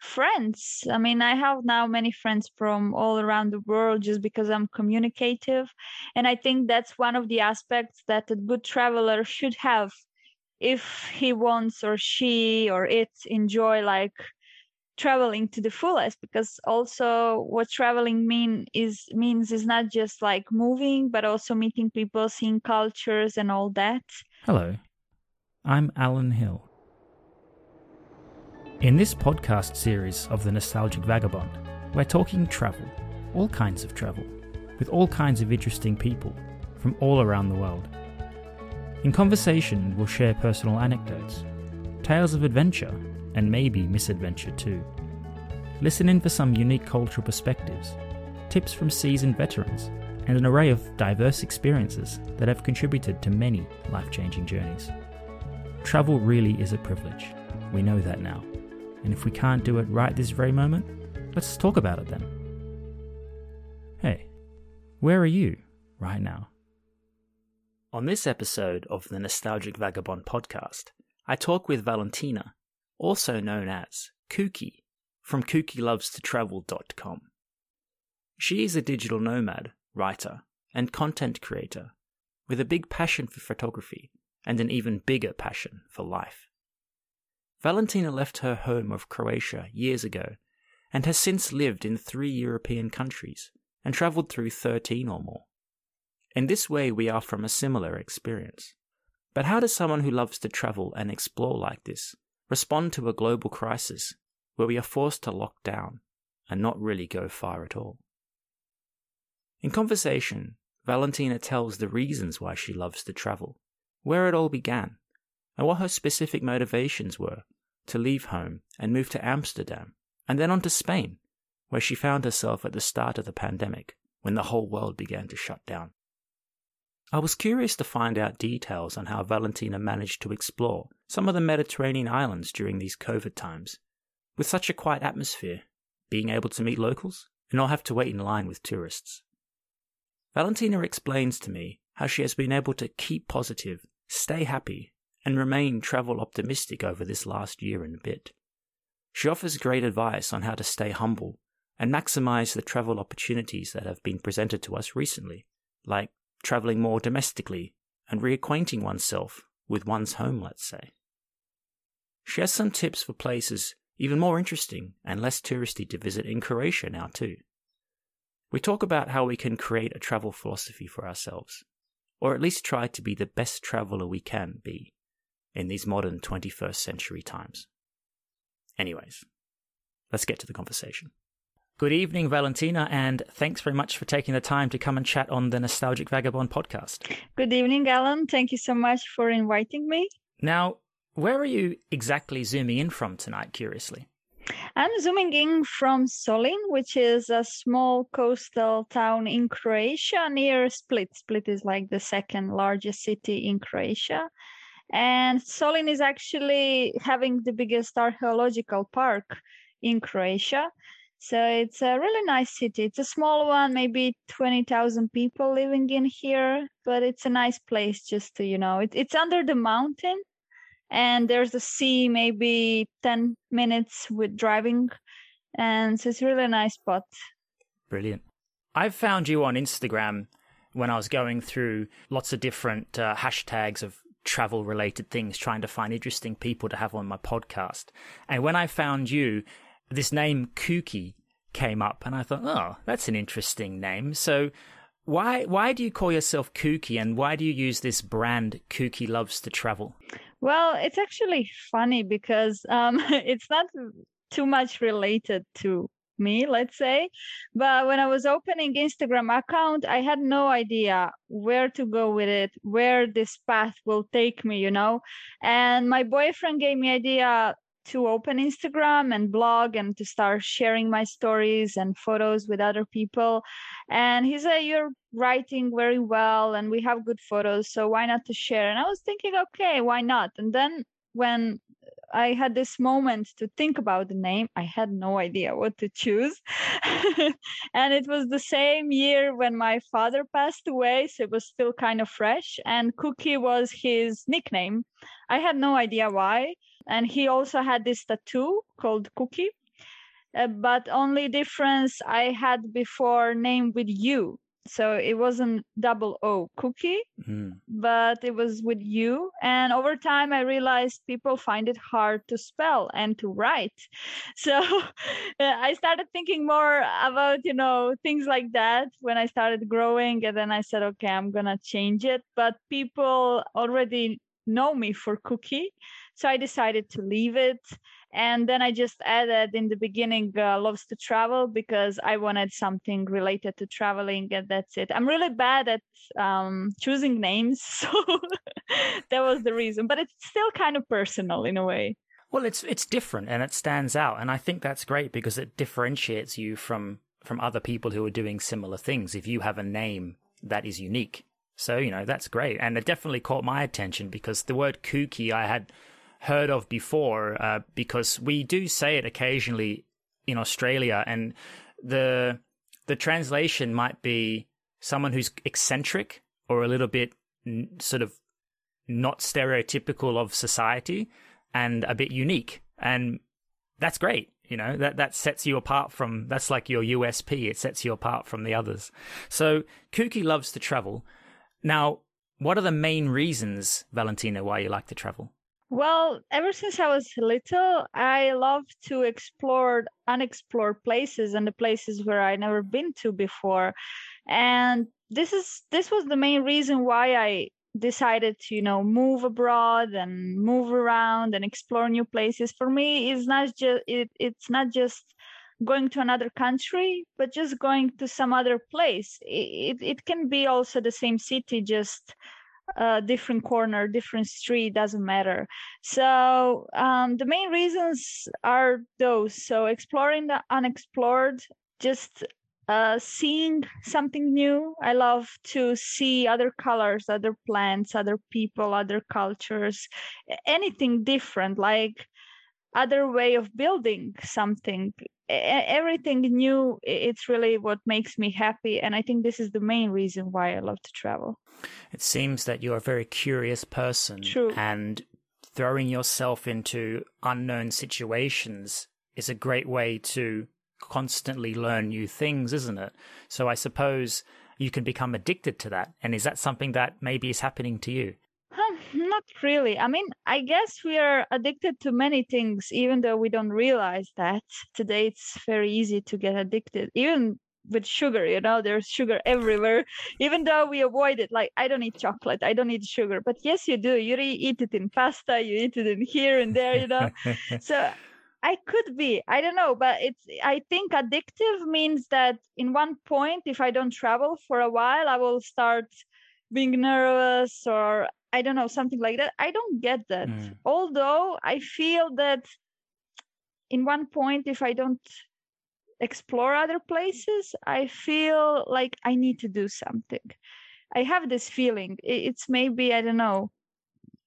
friends. I mean, I have now many friends from all around the world just because I'm communicative. And I think that's one of the aspects that a good traveler should have if he wants or she or it enjoy like traveling to the fullest because also what traveling mean is means is not just like moving but also meeting people seeing cultures and all that hello i'm alan hill in this podcast series of the nostalgic vagabond we're talking travel all kinds of travel with all kinds of interesting people from all around the world in conversation we'll share personal anecdotes tales of adventure and maybe misadventure too. Listen in for some unique cultural perspectives, tips from seasoned veterans, and an array of diverse experiences that have contributed to many life changing journeys. Travel really is a privilege. We know that now. And if we can't do it right this very moment, let's talk about it then. Hey, where are you right now? On this episode of the Nostalgic Vagabond podcast, I talk with Valentina, also known as Kooky, from KookyLovesToTravel.com. She is a digital nomad, writer, and content creator with a big passion for photography and an even bigger passion for life. Valentina left her home of Croatia years ago and has since lived in three European countries and travelled through 13 or more. In this way, we are from a similar experience. But how does someone who loves to travel and explore like this respond to a global crisis where we are forced to lock down and not really go far at all. In conversation, Valentina tells the reasons why she loves to travel, where it all began, and what her specific motivations were to leave home and move to Amsterdam, and then on to Spain, where she found herself at the start of the pandemic when the whole world began to shut down. I was curious to find out details on how Valentina managed to explore some of the Mediterranean islands during these COVID times, with such a quiet atmosphere, being able to meet locals and not have to wait in line with tourists. Valentina explains to me how she has been able to keep positive, stay happy, and remain travel optimistic over this last year and a bit. She offers great advice on how to stay humble and maximize the travel opportunities that have been presented to us recently, like traveling more domestically and reacquainting oneself with one's home, let's say. She has some tips for places even more interesting and less touristy to visit in Croatia now, too. We talk about how we can create a travel philosophy for ourselves, or at least try to be the best traveler we can be in these modern 21st century times. Anyways, let's get to the conversation. Good evening, Valentina, and thanks very much for taking the time to come and chat on the Nostalgic Vagabond podcast. Good evening, Alan. Thank you so much for inviting me. Now, where are you exactly zooming in from tonight, curiously? I'm zooming in from Solin, which is a small coastal town in Croatia near Split. Split is like the second largest city in Croatia. And Solin is actually having the biggest archaeological park in Croatia. So it's a really nice city. It's a small one, maybe 20,000 people living in here, but it's a nice place just to, you know, it, it's under the mountain and there's the sea maybe 10 minutes with driving. And so it's really a nice spot. Brilliant. I found you on Instagram when I was going through lots of different uh, hashtags of travel related things, trying to find interesting people to have on my podcast. And when I found you, this name Kooky came up, and I thought, oh, that's an interesting name. So, why why do you call yourself Kooky, and why do you use this brand Kooky Loves to Travel? Well, it's actually funny because um, it's not too much related to me let's say but when i was opening instagram account i had no idea where to go with it where this path will take me you know and my boyfriend gave me idea to open Instagram and blog and to start sharing my stories and photos with other people. And he said, You're writing very well and we have good photos, so why not to share? And I was thinking, okay, why not? And then when I had this moment to think about the name. I had no idea what to choose. and it was the same year when my father passed away, so it was still kind of fresh. And Cookie was his nickname. I had no idea why and he also had this tattoo called Cookie. uh, but only difference I had before name with you. So it wasn't double O cookie, mm. but it was with you. And over time, I realized people find it hard to spell and to write. So I started thinking more about, you know, things like that when I started growing. And then I said, okay, I'm going to change it. But people already know me for cookie. So I decided to leave it and then i just added in the beginning uh, loves to travel because i wanted something related to traveling and that's it. I'm really bad at um, choosing names so that was the reason but it's still kind of personal in a way. Well it's it's different and it stands out and i think that's great because it differentiates you from from other people who are doing similar things if you have a name that is unique. So you know that's great and it definitely caught my attention because the word kooky i had heard of before uh, because we do say it occasionally in Australia, and the the translation might be someone who's eccentric or a little bit n- sort of not stereotypical of society and a bit unique, and that's great. You know that that sets you apart from that's like your USP. It sets you apart from the others. So Kooky loves to travel. Now, what are the main reasons, Valentina, why you like to travel? Well, ever since I was little, I love to explore unexplored places and the places where I never been to before. And this is this was the main reason why I decided to, you know, move abroad and move around and explore new places. For me, it's not just it, it's not just going to another country, but just going to some other place. It, it, it can be also the same city, just a different corner, different street, doesn't matter. So um, the main reasons are those. So exploring the unexplored, just uh, seeing something new. I love to see other colors, other plants, other people, other cultures, anything different, like other way of building something. Everything new it's really what makes me happy and i think this is the main reason why i love to travel. It seems that you're a very curious person True. and throwing yourself into unknown situations is a great way to constantly learn new things isn't it? So i suppose you can become addicted to that and is that something that maybe is happening to you not really. I mean, I guess we are addicted to many things, even though we don't realize that. Today, it's very easy to get addicted, even with sugar, you know, there's sugar everywhere, even though we avoid it. Like, I don't eat chocolate, I don't eat sugar. But yes, you do. You eat it in pasta, you eat it in here and there, you know. so I could be, I don't know, but it's, I think addictive means that in one point, if I don't travel for a while, I will start being nervous or I don't know, something like that. I don't get that. Mm. Although I feel that in one point, if I don't explore other places, I feel like I need to do something. I have this feeling. It's maybe, I don't know,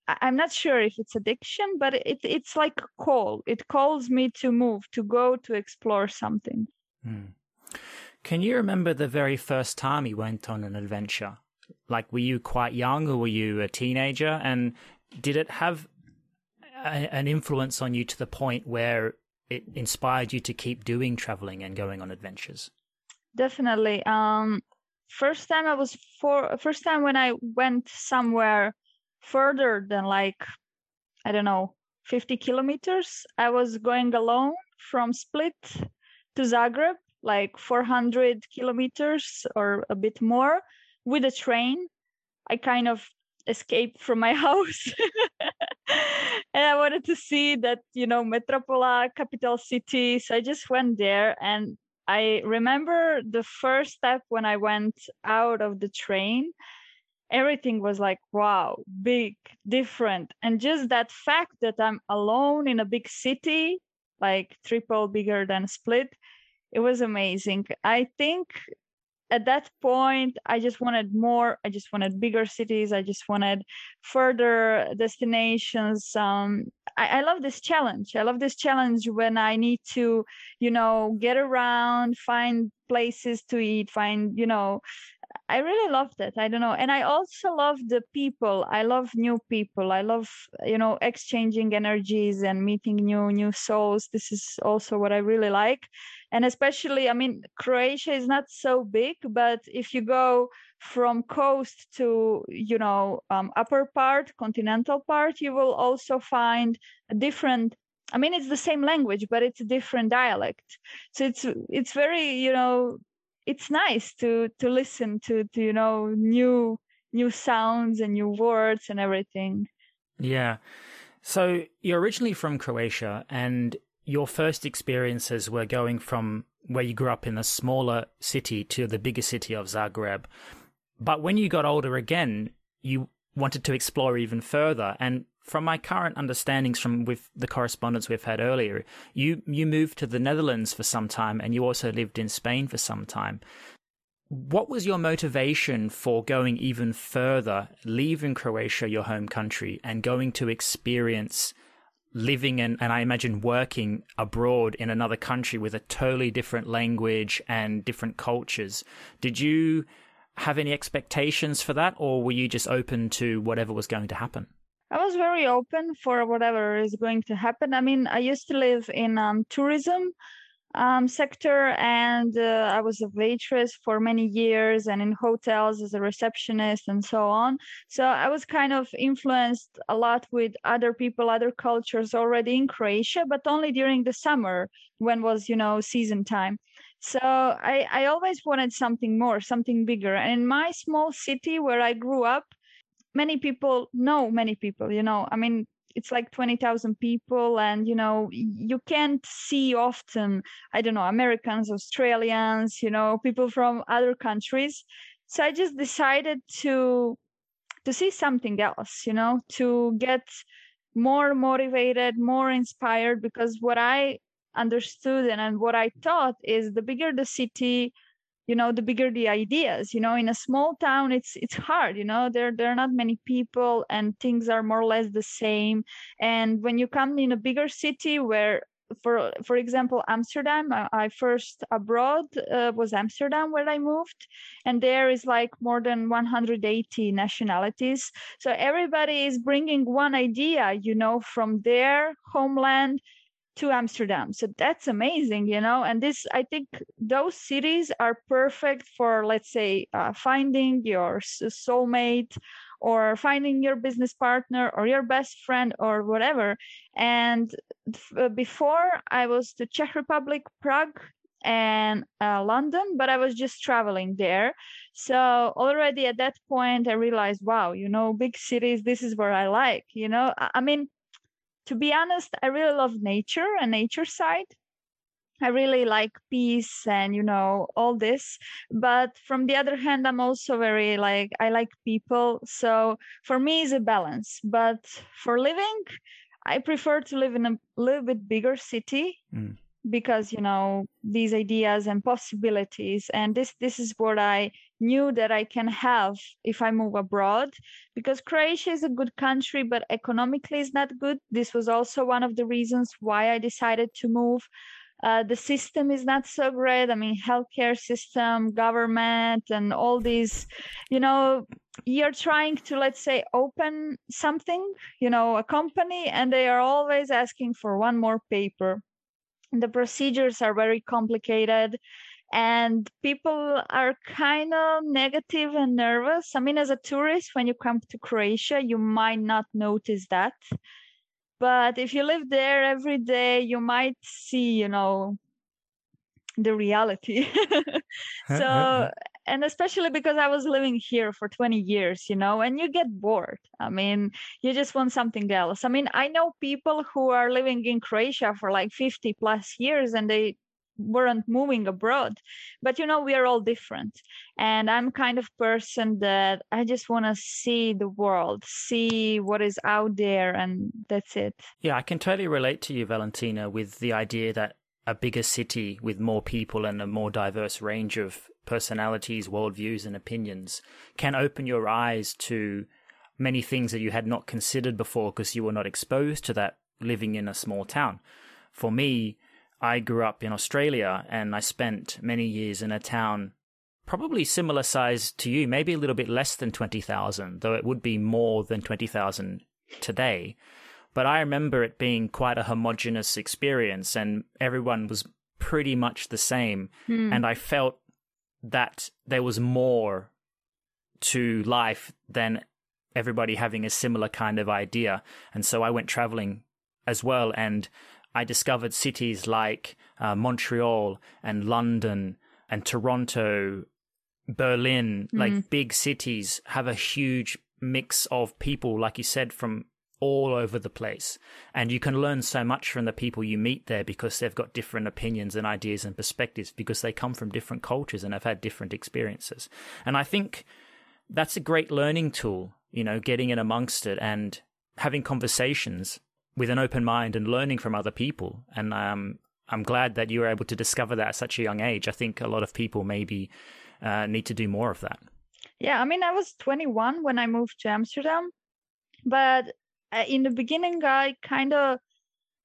I'm not sure if it's addiction, but it, it's like a call. It calls me to move, to go, to explore something. Mm. Can you remember the very first time you went on an adventure? Like, were you quite young or were you a teenager? And did it have a, an influence on you to the point where it inspired you to keep doing traveling and going on adventures? Definitely. Um, first time I was for first time when I went somewhere further than like I don't know 50 kilometers. I was going alone from Split to Zagreb, like 400 kilometers or a bit more with a train. I kind of escaped from my house and I wanted to see that, you know, Metropola, capital city. So I just went there and I remember the first step when I went out of the train, everything was like, wow, big, different. And just that fact that I'm alone in a big city, like triple bigger than Split, it was amazing. I think at that point i just wanted more i just wanted bigger cities i just wanted further destinations um, I, I, love this challenge. I love this challenge when i need to you know get around find places to eat find you know I really loved it. I don't know. And I also love the people. I love new people. I love, you know, exchanging energies and meeting new new souls. This is also what I really like. And especially, I mean, Croatia is not so big, but if you go from coast to, you know, um, upper part, continental part, you will also find a different I mean, it's the same language, but it's a different dialect. So it's it's very, you know, it's nice to to listen to to you know new new sounds and new words and everything. Yeah. So you're originally from Croatia, and your first experiences were going from where you grew up in a smaller city to the bigger city of Zagreb. But when you got older again, you wanted to explore even further. And from my current understandings from with the correspondence we've had earlier, you you moved to the Netherlands for some time and you also lived in Spain for some time. What was your motivation for going even further, leaving Croatia, your home country, and going to experience living and, and I imagine working abroad in another country with a totally different language and different cultures? Did you have any expectations for that, or were you just open to whatever was going to happen? I was very open for whatever is going to happen. I mean, I used to live in um, tourism um, sector, and uh, I was a waitress for many years, and in hotels as a receptionist, and so on. So I was kind of influenced a lot with other people, other cultures already in Croatia, but only during the summer when was you know season time. So I, I always wanted something more, something bigger. And in my small city where I grew up, many people know many people you know. I mean it's like 20,000 people and you know you can't see often i don't know americans australians you know people from other countries. So i just decided to to see something else you know to get more motivated more inspired because what i understood and, and what i thought is the bigger the city you know the bigger the ideas you know in a small town it's it's hard you know there there are not many people and things are more or less the same. And when you come in a bigger city where for for example amsterdam i, I first abroad uh, was amsterdam where i moved and there is like more than 180 nationalities. So everybody is bringing one idea you know from their homeland to Amsterdam. So that's amazing, you know. And this, I think, those cities are perfect for, let's say, uh, finding your soulmate or finding your business partner or your best friend or whatever. And uh, before I was to Czech Republic, Prague, and uh, London, but I was just traveling there. So already at that point, I realized, wow, you know, big cities, this is where I like, you know. I mean, to be honest, I really love nature and nature side. I really like peace and you know all this. But from the other hand, I'm also very like I like people. So for me, it's a balance. But for living, I prefer to live in a little bit bigger city. Mm because you know these ideas and possibilities and this this is what i knew that i can have if i move abroad because croatia is a good country but economically is not good. This was also one of the reasons why i decided to move. Uh, the system is not so great. I mean healthcare system government and all these you know you're trying to let's say open something you know a company and they are always asking for one more paper. The procedures are very complicated and people are kind of negative and nervous. I mean, as a tourist, when you come to Croatia, you might not notice that. But if you live there every day, you might see, you know, the reality. so and especially because I was living here for 20 years, you know, and you get bored. I mean, you just want something else. I mean, I know people who are living in Croatia for like 50 plus years and they weren't moving abroad. But you know we are all different. And i'm kind of person that i just want to see the world see what is out there and that's it. Yeah i can totally relate to you valentina with the idea that a bigger city with more people and a more diverse range of personalities, worldviews, and opinions can open your eyes to many things that you had not considered before because you were not exposed to that living in a small town. For me, I grew up in Australia and I spent many years in a town probably similar size to you, maybe a little bit less than 20,000, though it would be more than 20,000 today. But I remember it being quite a homogenous experience and everyone was pretty much the same. Hmm. And I felt that there was more to life than everybody having a similar kind of idea. And so I went traveling as well. And I discovered cities like uh, Montreal and London and Toronto, Berlin, like big cities have a huge mix of people, like you said, from all over the place. And you can learn so much from the people you meet there because they've got different opinions and ideas and perspectives because they come from different cultures and have had different experiences. And I think that's a great learning tool, you know, getting in amongst it and having conversations with an open mind and learning from other people. And um, I'm glad that you were able to discover that at such a young age. I think a lot of people maybe uh, need to do more of that. Yeah, I mean, I was 21 when I moved to Amsterdam, but uh, in the beginning, I kind of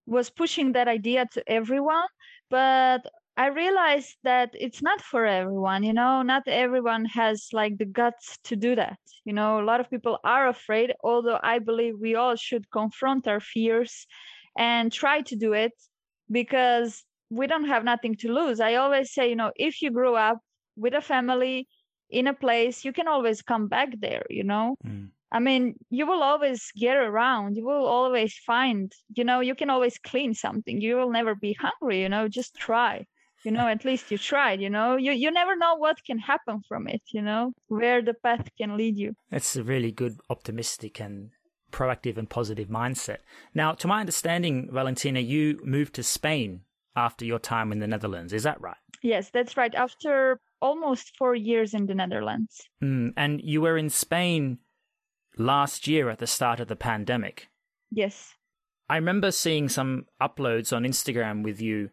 was pushing that idea to everyone. But I realized that it's not for everyone, you know, not everyone has like the guts to do that. You know, a lot of people are afraid, although I believe we all should confront our fears and try to do it because we don't have nothing to lose. I always say, you know, if you grow up with a family in a place, you can always come back there, you know. Mm. I mean, you will always get around. You will always find, you know, you can always clean something. You will never be hungry, you know, just try. You know, at least you tried, you know. You you never know what can happen from it, you know, where the path can lead you. That's a really good, optimistic, and proactive and positive mindset. Now, to my understanding, Valentina, you moved to Spain after your time in the Netherlands. Is that right? Yes, that's right. After almost four years in the Netherlands. Mm, and you were in Spain last year at the start of the pandemic. Yes. I remember seeing some uploads on Instagram with you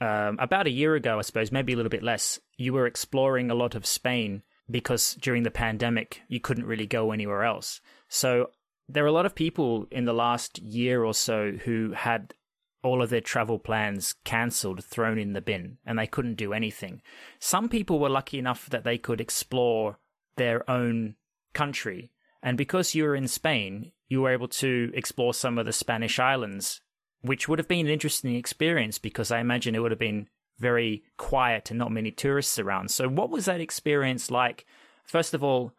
um, about a year ago, I suppose, maybe a little bit less. You were exploring a lot of Spain because during the pandemic, you couldn't really go anywhere else. So there are a lot of people in the last year or so who had all of their travel plans cancelled, thrown in the bin, and they couldn't do anything. Some people were lucky enough that they could explore their own country. And because you were in Spain, you were able to explore some of the Spanish islands, which would have been an interesting experience because I imagine it would have been very quiet and not many tourists around. So, what was that experience like? First of all,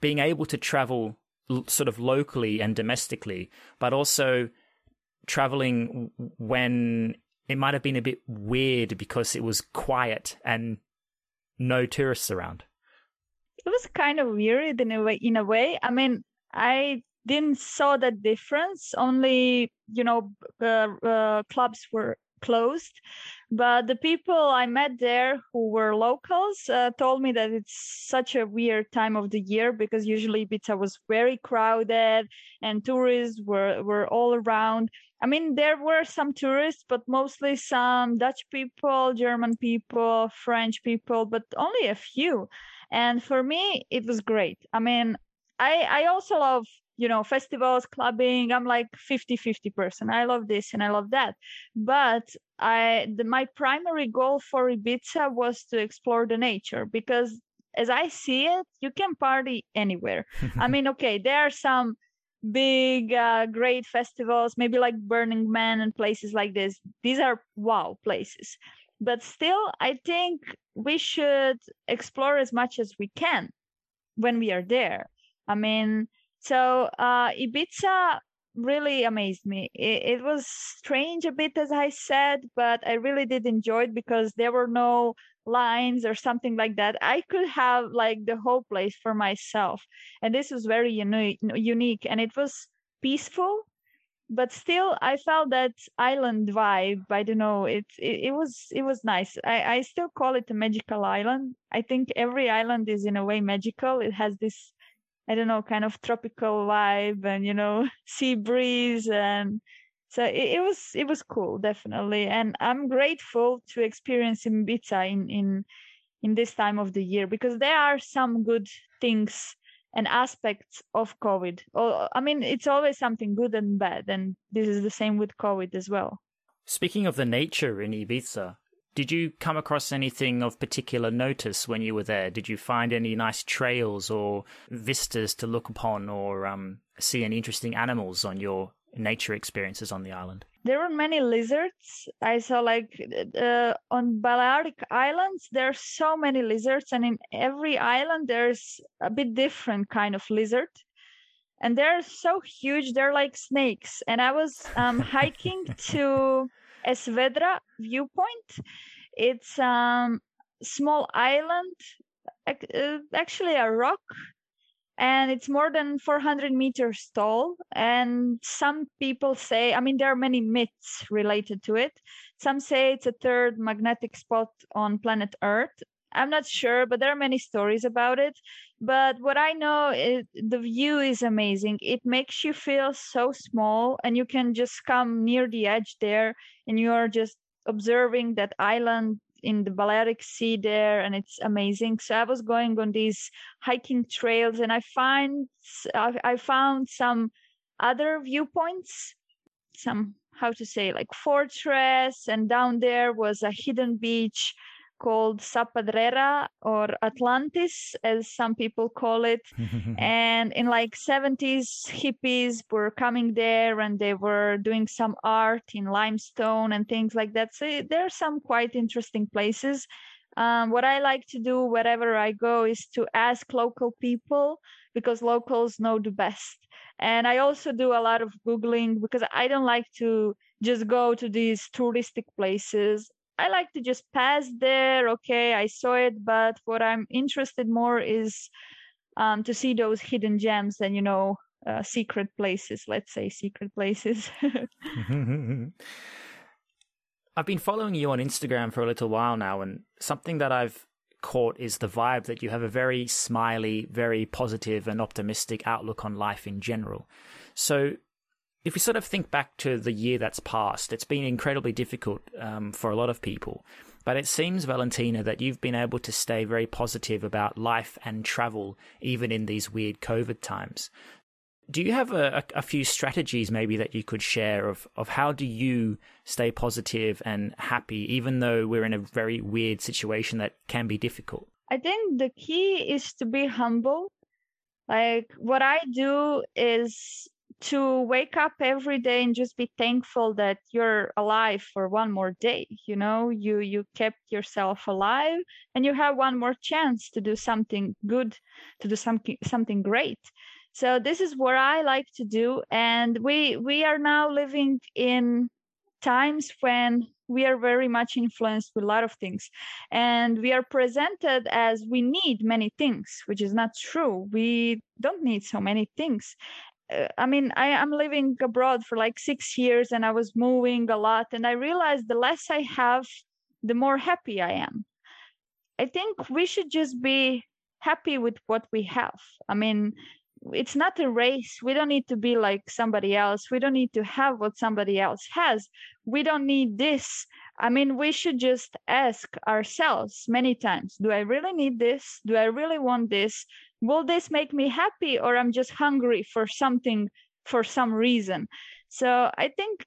being able to travel sort of locally and domestically, but also traveling when it might have been a bit weird because it was quiet and no tourists around. It was kind of weird in a way in a way. I mean, I didn't saw that difference. Only, you know, uh, uh, clubs were closed, but the people I met there who were locals uh, told me that it's such a weird time of the year because usually Ibiza was very crowded and tourists were were all around. I mean, there were some tourists, but mostly some Dutch people, German people, French people, but only a few. And for me, it was great. I mean, I I also love you know festivals clubbing i'm like 50 50 person i love this and i love that. But i the, my primary goal for ibiza was to explore the nature because as i see it you can party anywhere. I mean okay there are some big uh, great festivals maybe like burning man and places like this. These are wow places. But still i think we should explore as much as we can when we are there. I mean so uh, Ibiza really amazed me. It, it, was strange a bit, as I said, but I really did enjoy it because there were no lines or something like that. I could have like the whole place for myself, and this was very unique. And it was peaceful. But still, I felt that island vibe. I don't know. It it, it was it was nice. I, I still call it a magical island. I think every island is in a way magical. It has this I don't know, kind of tropical vibe and you know, sea breeze and so it, it, was it was cool, definitely. And I'm grateful to experience Ibiza in in in this time of the year because there are some good things and aspects of COVID. Oh, I mean, it's always something good and bad, and this is the same with COVID as well. Speaking of the nature in Ibiza, Did you come across anything of particular notice when you were there? Did you find any nice trails or vistas to look upon or um, see any interesting animals on your nature experiences on the island? There were many lizards. I saw like uh, on Balearic Islands, there are so many lizards, and in every island, there's a bit different kind of lizard. And they're so huge, they're like snakes. And I was um, hiking to Es Vedrà viewpoint. It's a um, small island, uh, actually a rock, and it's more than 400 meters tall. And some people say, I mean, there are many myths related to it. Some say it's a third magnetic spot on planet Earth. I'm not sure, but there are many stories about it. But what I know is the view is amazing. It makes you feel so small, and you can just come near the edge there, and you are just observing that island in the Balearic Sea there, and it's amazing. So I was going on these hiking trails, and I find I found some other viewpoints, some how to say like fortress, and down there was a hidden beach called Sa Pedrera or Atlantis, as some people call it. and in like 70s, hippies were coming there and they were doing some art in limestone and things like that. So there are some quite interesting places. Um, what I like to do wherever I go is to ask local people because locals know the best. And I also do a lot of Googling because I don't like to just go to these touristic places. I like to just pass there. Okay, I saw it, but what I'm interested more is um, to see those hidden gems and you know uh, secret places. Let's say secret places. I've been following you on Instagram for a little while now, and something that I've caught is the vibe that you have a very smiley, very positive, and optimistic outlook on life in general. So, if we sort of think back to the year that's passed, it's been incredibly difficult um, for a lot of people. But it seems, Valentina, that you've been able to stay very positive about life and travel, even in these weird COVID times. Do you have a, a, few strategies maybe that you could share of, of how do you stay positive and happy, even though we're in a very weird situation that can be difficult? I think the key is to be humble. Like what I do is to wake up every day and just be thankful that you're alive for one more day you know? You you kept yourself alive and you have one more chance to do something good to do something something great. So this is what i like to do. And we we are now living in times when we are very much influenced with a lot of things. And we are presented as we need many things which is not true. We don't need so many things Uh, I mean, I am living abroad for like six years and I was moving a lot. And I realized the less I have, the more happy I am. I think we should just be happy with what we have. I mean, it's not a race. We don't need to be like somebody else. We don't need to have what somebody else has. We don't need this. I mean, we should just ask ourselves many times Do I really need this? Do I really want this? Will this make me happy or i'm just hungry for something for some reason? So i think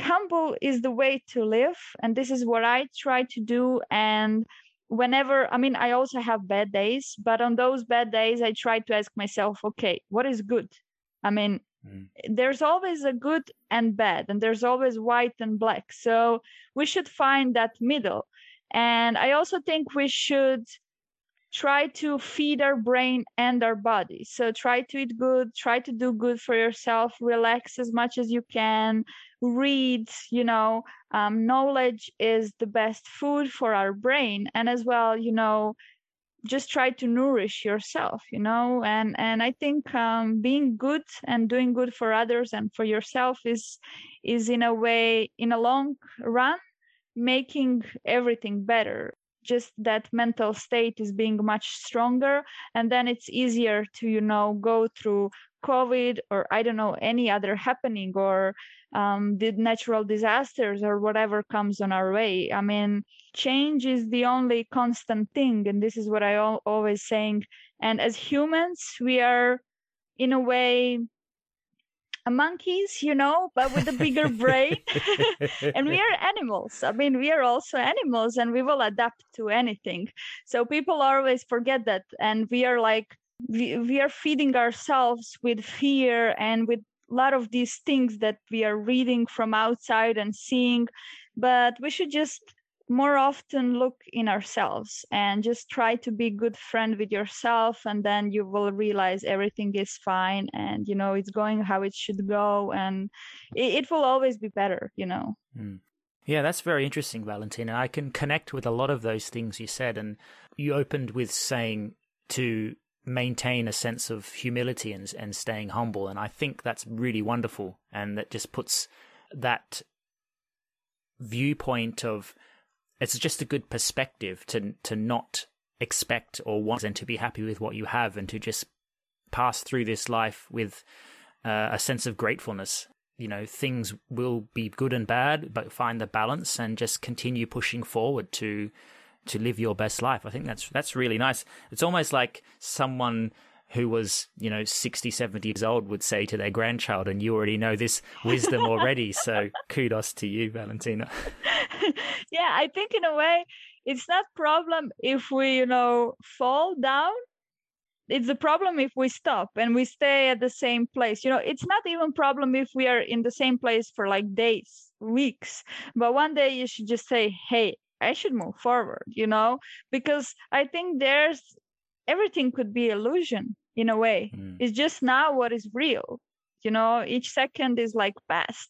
humble is the way to live and this is what i try to do. And whenever i mean i also have bad days but on those bad days i try to ask myself okay what is good? I mean mm. there's always a good and bad and there's always white and black. So we should find that middle. And i also think we should try to feed our brain and our body. So try to eat good, try to do good for yourself, relax as much as you can, read, you know, um, knowledge is the best food for our brain. And as well, you know, just try to nourish yourself you know and and i think um, being good and doing good for others and for yourself is is in a way in a long run making everything better just that mental state is being much stronger. And then it's easier to you know go through covid or i don't know any other happening or um, the natural disasters or whatever comes on our way. I mean change is the only constant thing and this is what i al- always saying. And as humans we are in a way Uh, monkeys, you know, but with a bigger brain. and we are animals. I mean, we are also animals and we will adapt to anything. So people always forget that. And we are like, we, we are feeding ourselves with fear and with a lot of these things that we are reading from outside and seeing. But we should just more often look in ourselves and just try to be good friend with yourself and then you will realize everything is fine and you know it's going how it should go and it, it will always be better you know mm. yeah that's very interesting valentina i can connect with a lot of those things you said and you opened with saying to maintain a sense of humility and, and staying humble and i think that's really wonderful and that just puts that viewpoint of it's just a good perspective to to not expect or want and to be happy with what you have and to just pass through this life with uh, a sense of gratefulness. You know things will be good and bad but find the balance and just continue pushing forward to to live your best life. I think that's that's really nice. It's almost like someone who was, you know, 60, 70 years old would say to their grandchild, and you already know this wisdom already. so kudos to you, Valentina. yeah, I think in a way, it's not problem if we, you know, fall down. It's a problem if we stop and we stay at the same place. You know, it's not even problem if we are in the same place for like days, weeks. But one day you should just say, hey, I should move forward, you know, because I think there's everything could be illusion in a way. Mm. It's just now what is real. You know, each second is like past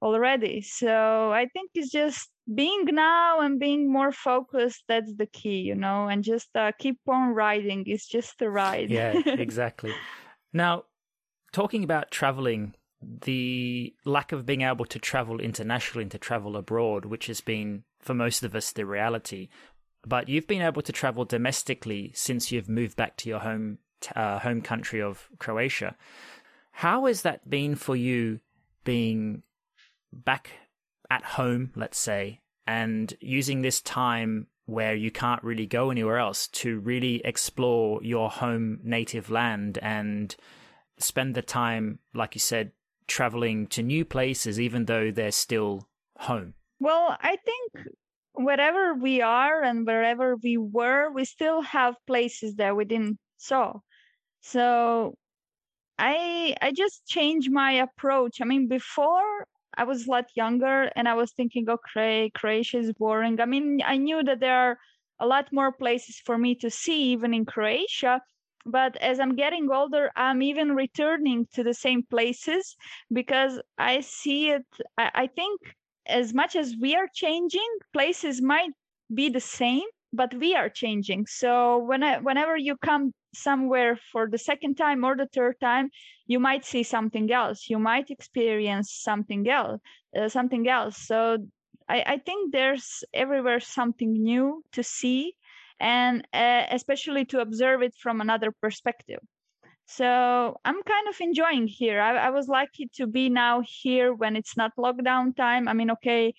already. So I think it's just being now and being more focused. That's the key, you know, and just uh, keep on riding. It's just a ride. yeah, exactly. Now, talking about traveling, the lack of being able to travel internationally and to travel abroad, which has been for most of us the reality. But you've been able to travel domestically since you've moved back to your home uh, home country of Croatia. How has that been for you being back at home, let's say, and using this time where you can't really go anywhere else to really explore your home native land and spend the time, like you said, traveling to new places, even though they're still home? Well, I think wherever we are and wherever we were, we still have places that we didn't saw. So I I just changed my approach. I mean, before I was a lot younger and I was thinking, okay, Croatia is boring. I mean, I knew that there are a lot more places for me to see, even in Croatia. But as I'm getting older, I'm even returning to the same places because I see it. I, I think as much as we are changing, places might be the same, but we are changing. So when I, whenever you come somewhere for the second time or the third time you might see something else. You might experience something else uh, something else. So I, I think there's everywhere something new to see and uh, especially to observe it from another perspective. So i'm kind of enjoying here. I, I was lucky to be now here when it's not lockdown time. I mean okay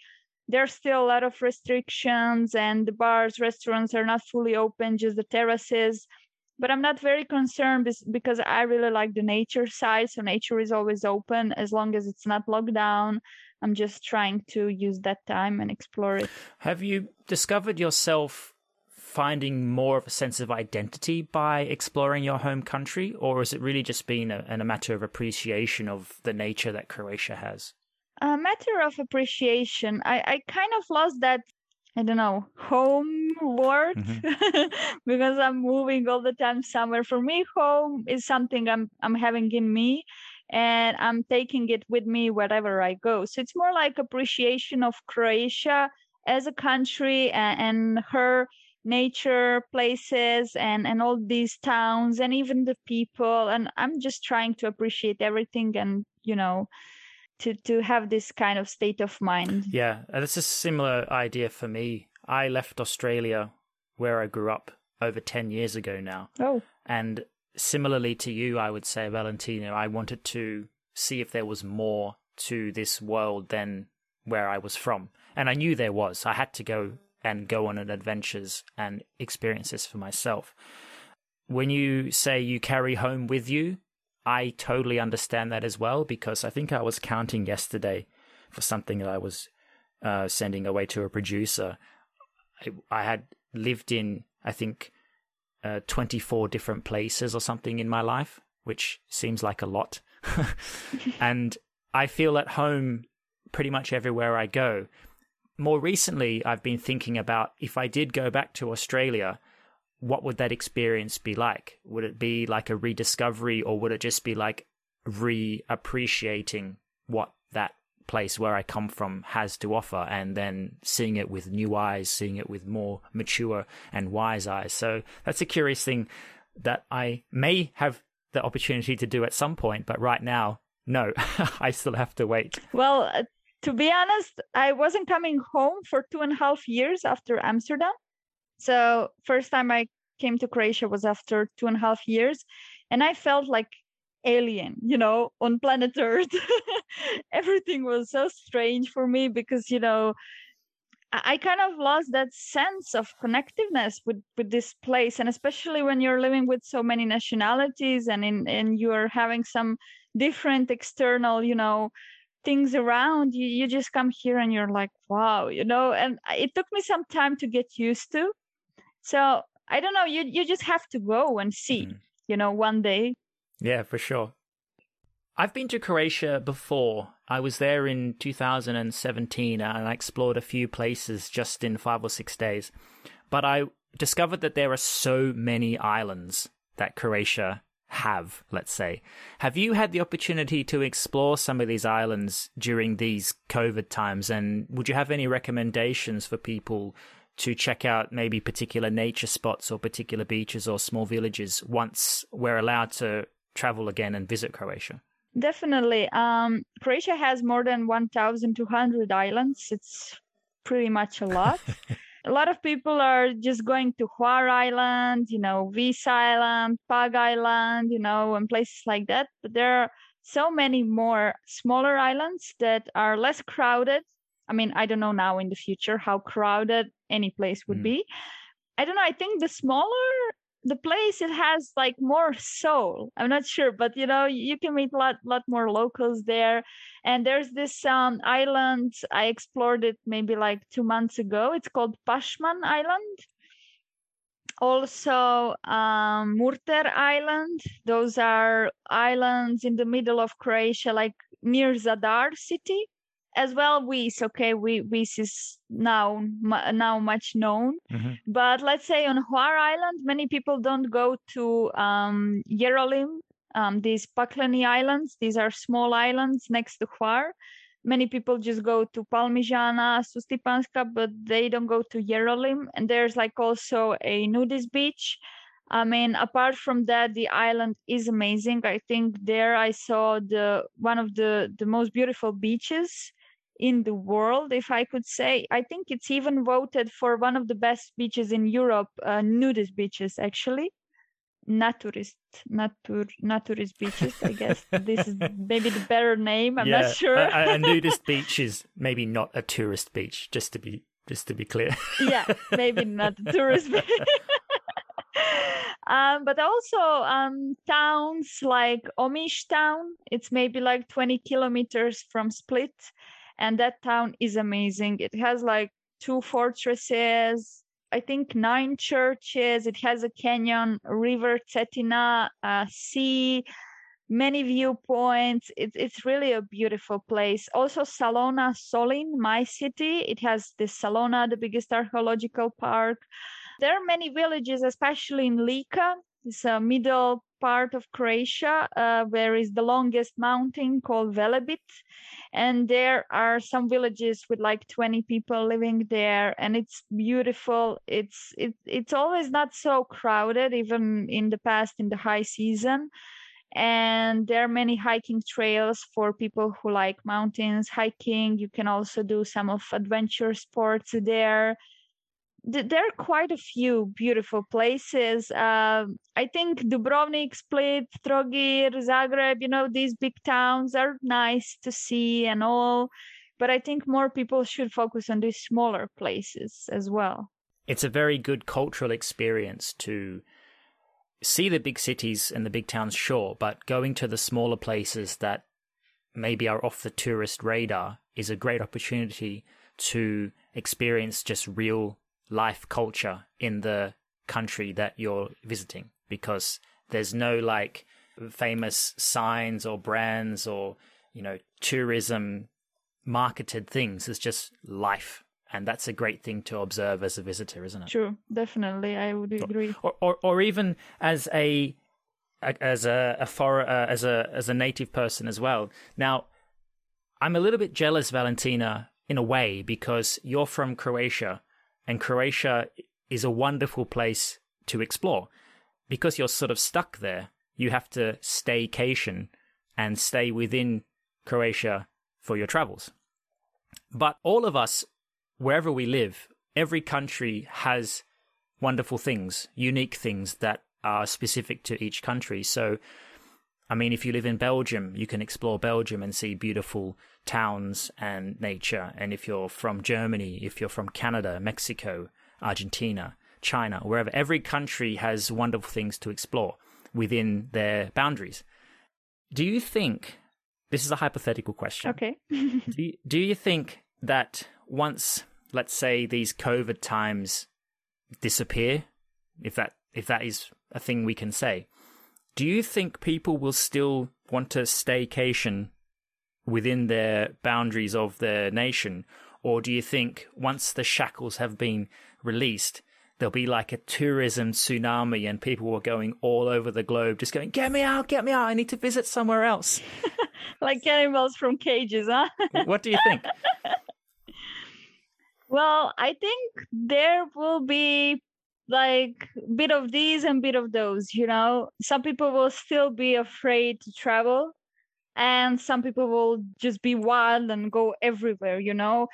there's still a lot of restrictions and the bars restaurants are not fully open just the terraces but i'm not very concerned because i really like the nature side so nature is always open as long as it's not locked down. I'm just trying to use that time and explore it. Have you discovered yourself finding more of a sense of identity by exploring your home country or has it really just been a, a matter of appreciation of the nature that croatia has? A matter of appreciation. I, I kind of lost that I don't know, home word mm-hmm. because I'm moving all the time somewhere. For me, home is something I'm I'm having in me and I'm taking it with me wherever I go. So it's more like appreciation of Croatia as a country and, and her nature places and and all these towns and even the people and I'm just trying to appreciate everything and you know to to have this kind of state of mind. Yeah, uh, that's a similar idea for me. I left Australia where I grew up over 10 years ago now. Oh. And similarly to you, I would say, Valentina, I wanted to see if there was more to this world than where I was from. And I knew there was. I had to go and go on an adventures and experience this for myself. When you say you carry home with you I totally understand that as well because I think I was counting yesterday for something that I was uh, sending away to a producer. I, I had lived in, I think, uh, 24 different places or something in my life, which seems like a lot. and I feel at home pretty much everywhere I go. More recently, I've been thinking about if I did go back to Australia, what would that experience be like? Would it be like a rediscovery or would it just be like reappreciating what that place where I come from has to offer and then seeing it with new eyes, seeing it with more mature and wise eyes. So that's a curious thing that I may have the opportunity to do at some point, but right now, no, I still have to wait. Well, uh, to be honest, I wasn't coming home for two and a half years after Amsterdam. So first time I came to Croatia was after two and a half years, and I felt like alien, you know, on planet Earth. Everything was so strange for me because, you know, I kind of lost that sense of connectiveness with, with this place. And especially when you're living with so many nationalities and in and you're having some different external, you know, things around, you, you just come here and you're like, wow, you know, and it took me some time to get used to. So I don't know, you you just have to go and see, mm. you know, one day yeah, for sure. I've been to Croatia before. I was there in 2017 and I explored a few places just in five or six days. But I discovered that there are so many islands that Croatia have, let's say. Have you had the opportunity to explore some of these islands during these COVID times? And would you have any recommendations for people to check out maybe particular nature spots or particular beaches or small villages once we're allowed to travel again and visit Croatia? Definitely. Um, Croatia has more than 1,200 islands. It's pretty much a lot. a lot of people are just going to Hvar Island, you know, Vis Island, Pag Island, you know, and places like that. But there are so many more smaller islands that are less crowded. I mean, I don't know now in the future how crowded any place would mm. be. I don't know. I think the smaller the place it has like more soul i'm not sure but you know you can meet a lot lot more locals there and there's this um island i explored it maybe like two months ago it's called pašman island also um, Murter Island. Those are islands in the middle of Croatia, like near Zadar city as well Vis okay we Vis is now now much known mm-hmm. but let's say on Hvar Island many people don't go to um, Jerolim um, these Pakleni Islands these are small islands next to Hvar many people just go to Palmižana, Sustipanska, but they don't go to Jerolim. And there's like also a nudist beach. I mean, apart from that, the island is amazing. I think there I saw the one of the the most beautiful beaches in the world, if I could say. I think it's even voted for one of the best beaches in Europe, uh, nudist beaches, actually. Naturist, natur, naturist beaches. I guess this is maybe the better name. I'm yeah, not sure. a, a nudist beach is maybe not a tourist beach, just to be just to be clear. yeah, maybe not a tourist beach. um, but also um, towns like Omiš town. It's maybe like 20 kilometers from Split and that town is amazing. It has like two fortresses i think nine churches. It has a canyon river cetina a sea many viewpoints. It, it's really a beautiful place. Also salona solin my city. It has the salona the biggest archaeological park. There are many villages especially in lika. It's a middle part of Croatia, uh, where is the longest mountain called Velebit. And there are some villages with like 20 people living there, and it's beautiful. It's it, it's always not so crowded, even in the past in the high season. And there are many hiking trails for people who like mountains hiking. You can also do some of adventure sports there there are quite a few beautiful places. Uh, I think Dubrovnik, Split, Trogir, Zagreb, you know, these big towns are nice to see and all. But I think more people should focus on these smaller places as well. It's a very good cultural experience to see the big cities and the big towns, sure, but going to the smaller places that maybe are off the tourist radar is a great opportunity to experience just real life culture in the country that you're visiting because there's no like famous signs or brands or you know tourism marketed things. It's just life. And that's a great thing to observe as a visitor isn't it? True. Definitely. I would agree. or or, or even as a as a, a for, uh, as a as a native person as well. Now i'm a little bit jealous valentina in a way because you're from croatia and croatia is a wonderful place to explore because you're sort of stuck there you have to staycation and stay within croatia for your travels but all of us wherever we live, every country has wonderful things, unique things that are specific to each country. So, I mean, if you live in Belgium, you can explore Belgium and see beautiful towns and nature. And if you're from Germany, if you're from Canada, Mexico, Argentina, China, wherever, every country has wonderful things to explore within their boundaries. Do you think this is a hypothetical question? Okay. do, you, do you think that once let's say these COVID times disappear, if that if that is a thing we can say, do you think people will still want to staycation within their boundaries of their nation, or do you think once the shackles have been released, there'll be like a tourism tsunami and people are going all over the globe just going, Get me out, get me out, I need to visit somewhere else. like animals from cages, huh? what do you think? Well, I think there will be like a bit of these and bit of those, you know. Some people will still be afraid to travel and some people will just be wild and go everywhere, you know.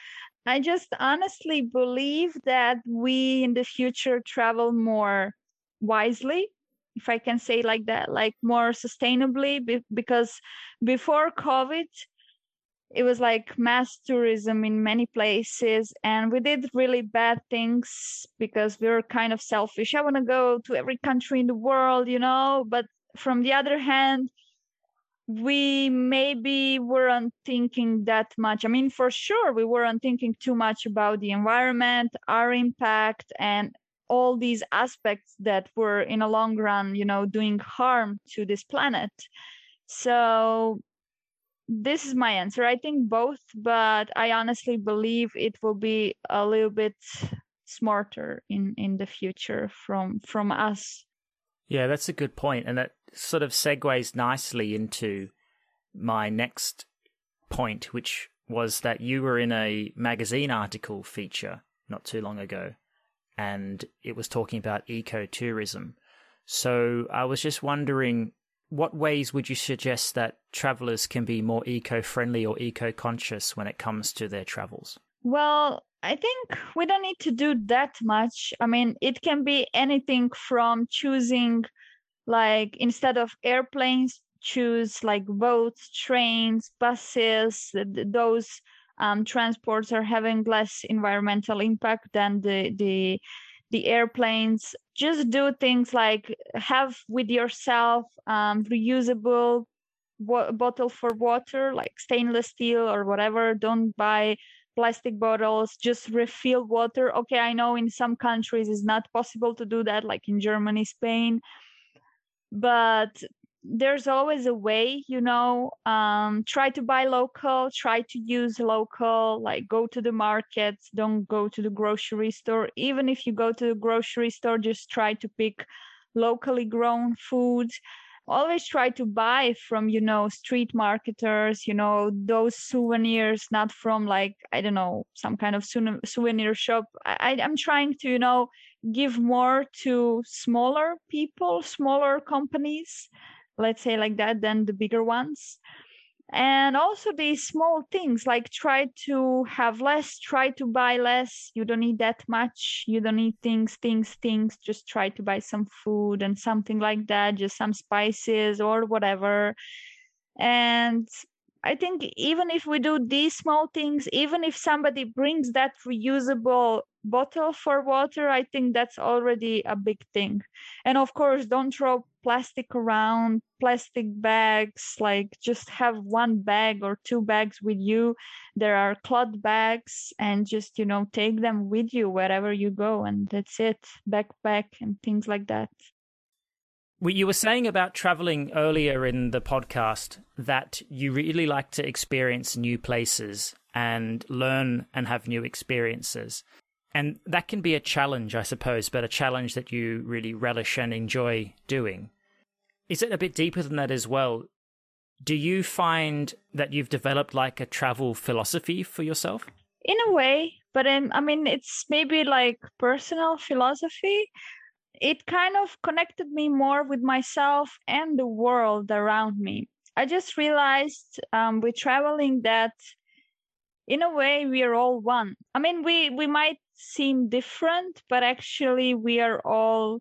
I just honestly believe that we in the future travel more wisely, if I can say like that, like more sustainably because before COVID, it was like mass tourism in many places and we did really bad things because we were kind of selfish i want to go to every country in the world you know but from the other hand we maybe weren't thinking that much i mean for sure we weren't thinking too much about the environment our impact and all these aspects that were in a long run you know doing harm to this planet so this is my answer. I think both, but I honestly believe it will be a little bit smarter in in the future from from us. Yeah, that's a good point, and that sort of segues nicely into my next point, which was that you were in a magazine article feature not too long ago, and it was talking about ecotourism. So I was just wondering what ways would you suggest that travelers can be more eco-friendly or eco-conscious when it comes to their travels? Well, I think we don't need to do that much. I mean, it can be anything from choosing like instead of airplanes choose like boats, trains, buses, those um, transports are having less environmental impact than the the the airplanes just do things like have with yourself um, reusable wa- bottle for water like stainless steel or whatever don't buy plastic bottles just refill water. Okay i know in some countries it's not possible to do that like in germany spain but there's always a way you know um, try to buy local try to use local like go to the markets don't go to the grocery store. Even if you go to the grocery store just try to pick locally grown food always try to buy from you know street marketers you know those souvenirs not from like i don't know some kind of souvenir shop. I, i'm trying to you know give more to smaller people smaller companies let's say like that than the bigger ones and also these small things like try to have less try to buy less. You don't need that much. You don't need things things things. Just try to buy some food and something like that just some spices or whatever. And i think even if we do these small things even if somebody brings that reusable bottle for water i think that's already a big thing. And of course don't throw plastic around plastic bags like just have one bag or two bags with you. There are cloth bags and just you know take them with you wherever you go and that's it. Backpack and things like that. You were saying about traveling earlier in the podcast that you really like to experience new places and learn and have new experiences. And that can be a challenge, I suppose, but a challenge that you really relish and enjoy doing. Is it a bit deeper than that as well? Do you find that you've developed like a travel philosophy for yourself? In a way, but in, I mean, it's maybe like personal philosophy. It kind of connected me more with myself and the world around me. I just realized um, with traveling that in a way we are all one i mean we we might seem different but actually we are all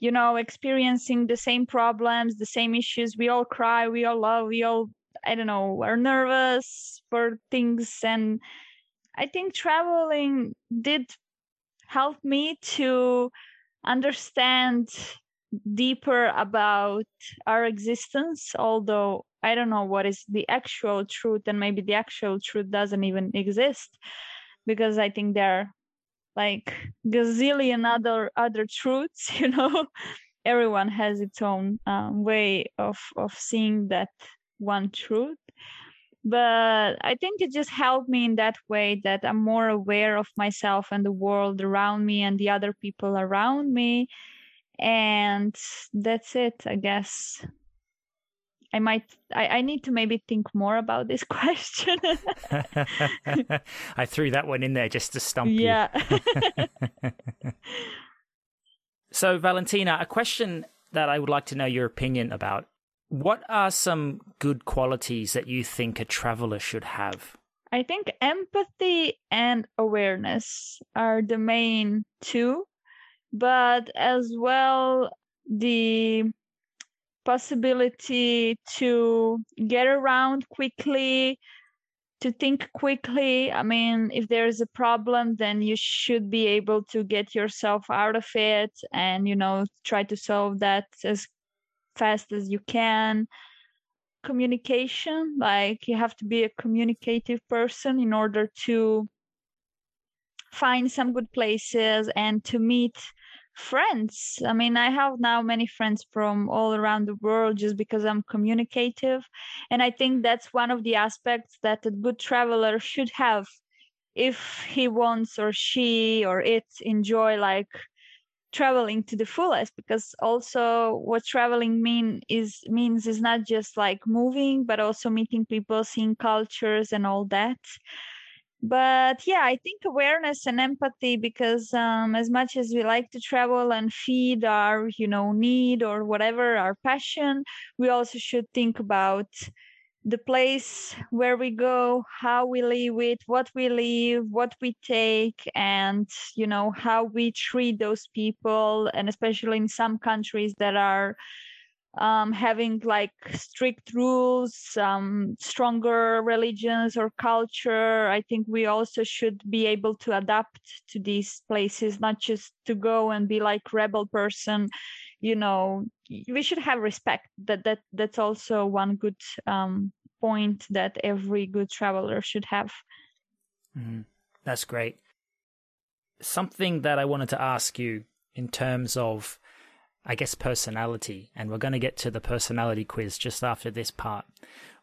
you know experiencing the same problems the same issues. We all cry we all love we all i don't know are nervous for things. And i think traveling did help me to understand deeper about our existence although i don't know what is the actual truth and maybe the actual truth doesn't even exist because i think there are like gazillion other other truths you know? Everyone has its own um, way of of seeing that one truth. But i think it just helped me in that way that i'm more aware of myself and the world around me and the other people around me. And that's it i guess i might I, I need to maybe think more about this question. I threw that one in there just to stump you. Yeah. So valentina a question that i would like to know your opinion about. What are some good qualities that you think a traveler should have? I think empathy and awareness are the main two but as well the possibility to get around quickly to think quickly. I mean if there's a problem then you should be able to get yourself out of it and you know try to solve that as fast as you can. Communication like you have to be a communicative person in order to find some good places and to meet friends. I mean, I have now many friends from all around the world just because I'm communicative. And I think that's one of the aspects that a good traveler should have if he wants or she or it enjoy like traveling to the fullest because also what traveling mean is means is not just like moving but also meeting people seeing cultures and all that but yeah i think awareness and empathy because um, as much as we like to travel and feed our you know need or whatever our passion we also should think about the place where we go how we live it what we live what we take and you know how we treat those people and especially in some countries that are um, having like strict rules, um, stronger religions or culture. I think we also should be able to adapt to these places, not just to go and be like rebel person. You know, we should have respect. That that that's also one good um, point that every good traveler should have. Mm-hmm. That's great. Something that I wanted to ask you in terms of I guess, personality. And we're going to get to the personality quiz just after this part.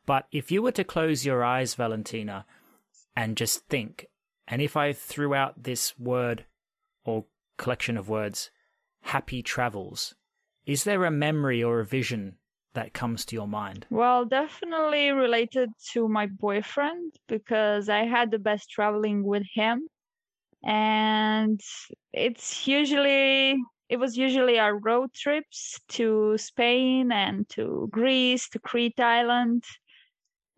But if you were to close your eyes, Valentina, and just think, and if I threw out this word or collection of words, happy travels, is there a memory or a vision that comes to your mind? Well, definitely related to my boyfriend because I had the best traveling with him. And it's usually it was usually our road trips to Spain and to Greece, to Crete Island,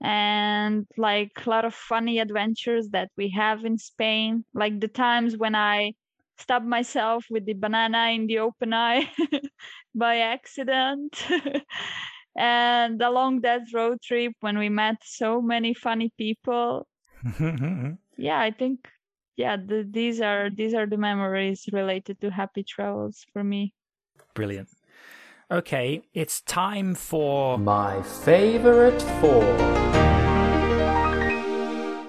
and like a lot of funny adventures that we have in Spain. Like the times when I stabbed myself with the banana in the open eye by accident. and along that road trip, when we met so many funny people. yeah, I think yeah, the, these are these are the memories related to happy travels for me. Brilliant. Okay, it's time for My favorite four.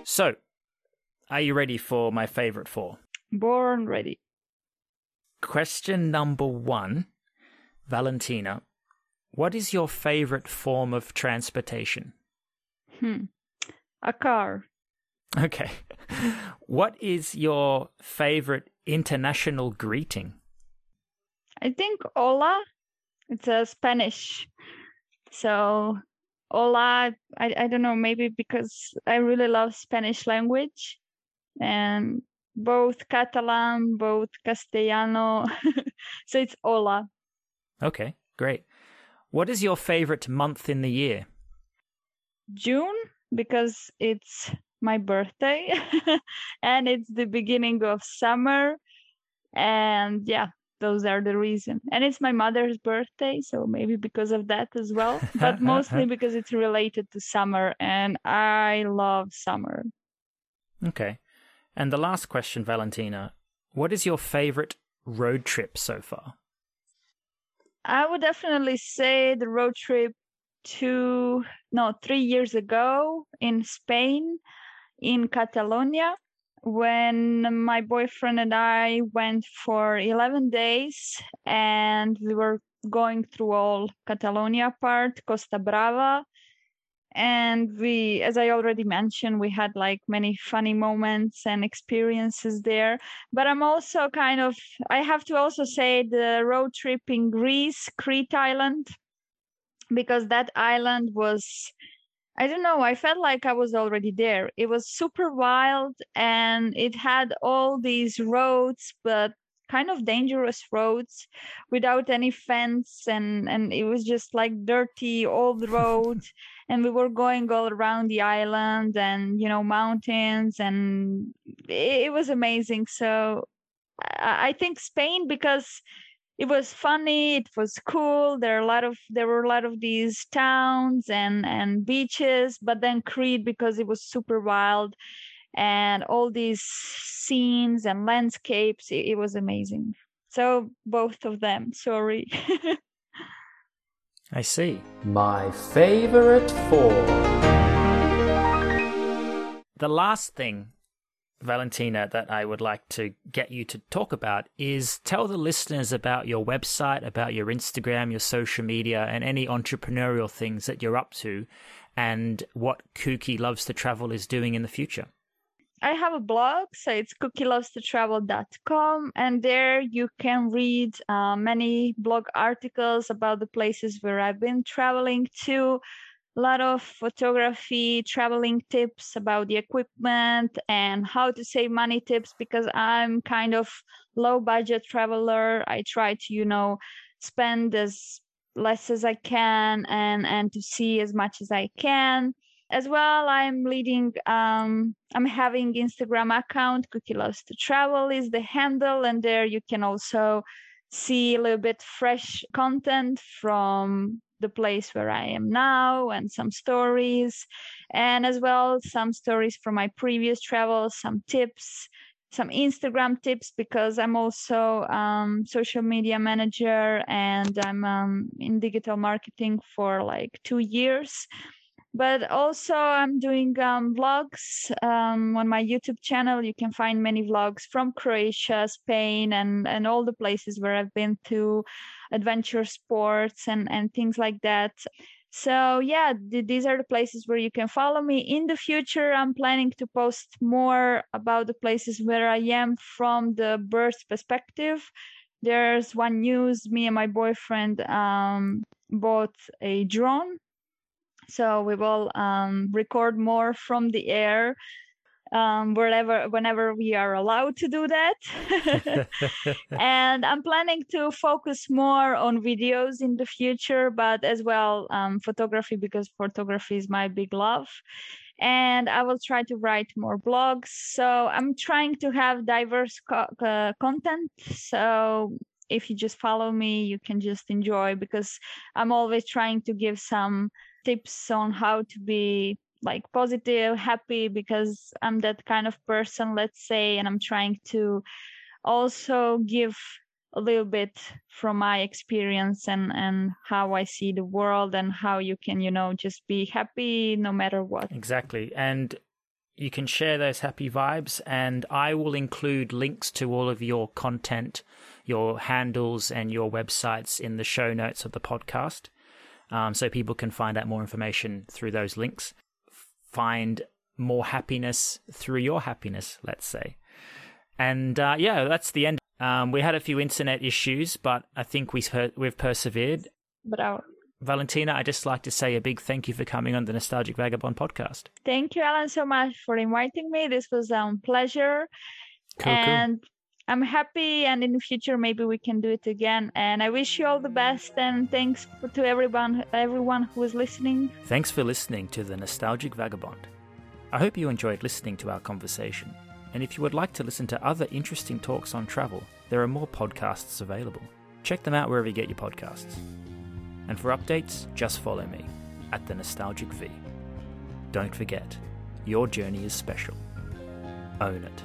So, are you ready for my favorite four? Born ready. Question number one Valentina, what is your favorite form of transportation? Hmm. A car. Okay. What is your favorite international greeting? I think hola. It's a Spanish. So hola, I, I don't know, maybe because I really love Spanish language and both Catalan, both Castellano. so it's hola. Okay, great. What is your favorite month in the year? June because it's my birthday and it's the beginning of summer and yeah those are the reason and it's my mother's birthday so maybe because of that as well but mostly because it's related to summer and i love summer Okay. And the last question, Valentina. What is your favorite road trip so far? i would definitely say the road trip two no three years ago in spain in catalonia when my boyfriend and i went for 11 days and we were going through all catalonia part costa brava. And we as i already mentioned we had like many funny moments and experiences there. But i'm also kind of i have to also say the road trip in greece crete island because that island was i don't know i felt like i was already there. It was super wild and it had all these roads but kind of dangerous roads without any fence and and it was just like dirty old roads and we were going all around the island and you know mountains and it, it was amazing. So I, I think spain because it was funny it was cool there are a lot of there were a lot of these towns and and beaches but then crete because it was super wild and all these scenes and landscapes it, it was amazing so both of them sorry I see. My favorite four. The last thing, Valentina, that I would like to get you to talk about is tell the listeners about your website, about your Instagram, your social media, and any entrepreneurial things that you're up to, and what Kooky Loves to Travel is doing in the future. I have a blog, so it's KookyLovestoTravel.com, and there you can read uh, many blog articles about the places where I've been traveling to. A lot of photography, traveling tips about the equipment, and how to save money tips because I'm kind of low budget traveler. I try to, you know, spend as less as I can and and to see as much as I can as well i'm leading um i'm having instagram account Kooky Loves to Travel is the handle and there you can also see a little bit fresh content from the place where i am now and some stories. And as well some stories from my previous travels some tips some instagram tips because i'm also um, social media manager and i'm um, in digital marketing for like two years but also i'm doing um, vlogs um, on my youtube channel. You can find many vlogs from croatia spain and and all the places where i've been to adventure sports and and things like that. So yeah th- these are the places where you can follow me. In the future i'm planning to post more about the places where i am from the birth perspective. There's one news me and my boyfriend um, bought a drone so we will um, record more from the air um, wherever whenever we are allowed to do that. And i'm planning to focus more on videos in the future but as well um, photography because photography is my big love. And i will try to write more blogs. So i'm trying to have diverse co- uh, content. So if you just follow me you can just enjoy because i'm always trying to give some tips on how to be like positive, happy because I'm that kind of person, let's say, and I'm trying to also give a little bit from my experience and and how I see the world and how you can, you know, just be happy no matter what. Exactly. And you can share those happy vibes and I will include links to all of your content, your handles and your websites in the show notes of the podcast. Um, so people can find out more information through those links. Find more happiness through your happiness, let's say. And uh, yeah, that's the end. Um, we had a few internet issues, but I think we we've persevered. But our Valentina, I just like to say a big thank you for coming on the Nostalgic Vagabond podcast. Thank you, Alan, so much for inviting me. This was a um, pleasure. Cool, and cool. I'm happy, and in the future, maybe we can do it again. And I wish you all the best, and thanks to everyone, everyone who is listening. Thanks for listening to the Nostalgic Vagabond. I hope you enjoyed listening to our conversation. And if you would like to listen to other interesting talks on travel, there are more podcasts available. Check them out wherever you get your podcasts. And for updates, just follow me at the Nostalgic V. Don't forget, your journey is special. Own it.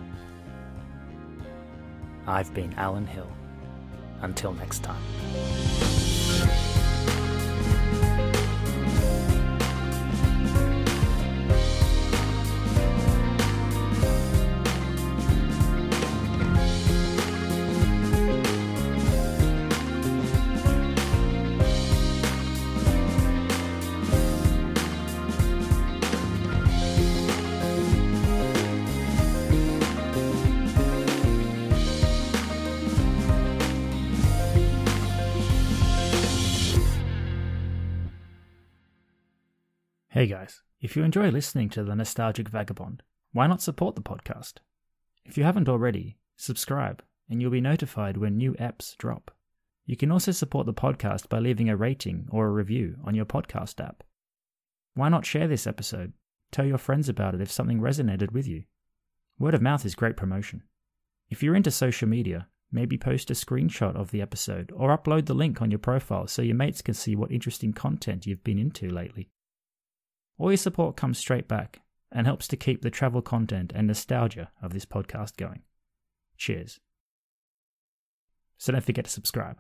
I've been Alan Hill. Until next time. Enjoy listening to The Nostalgic Vagabond, why not support the podcast? If you haven't already, subscribe and you'll be notified when new apps drop. You can also support the podcast by leaving a rating or a review on your podcast app. Why not share this episode? Tell your friends about it if something resonated with you. Word of mouth is great promotion. If you're into social media, maybe post a screenshot of the episode or upload the link on your profile so your mates can see what interesting content you've been into lately. All your support comes straight back and helps to keep the travel content and nostalgia of this podcast going. Cheers. So don't forget to subscribe.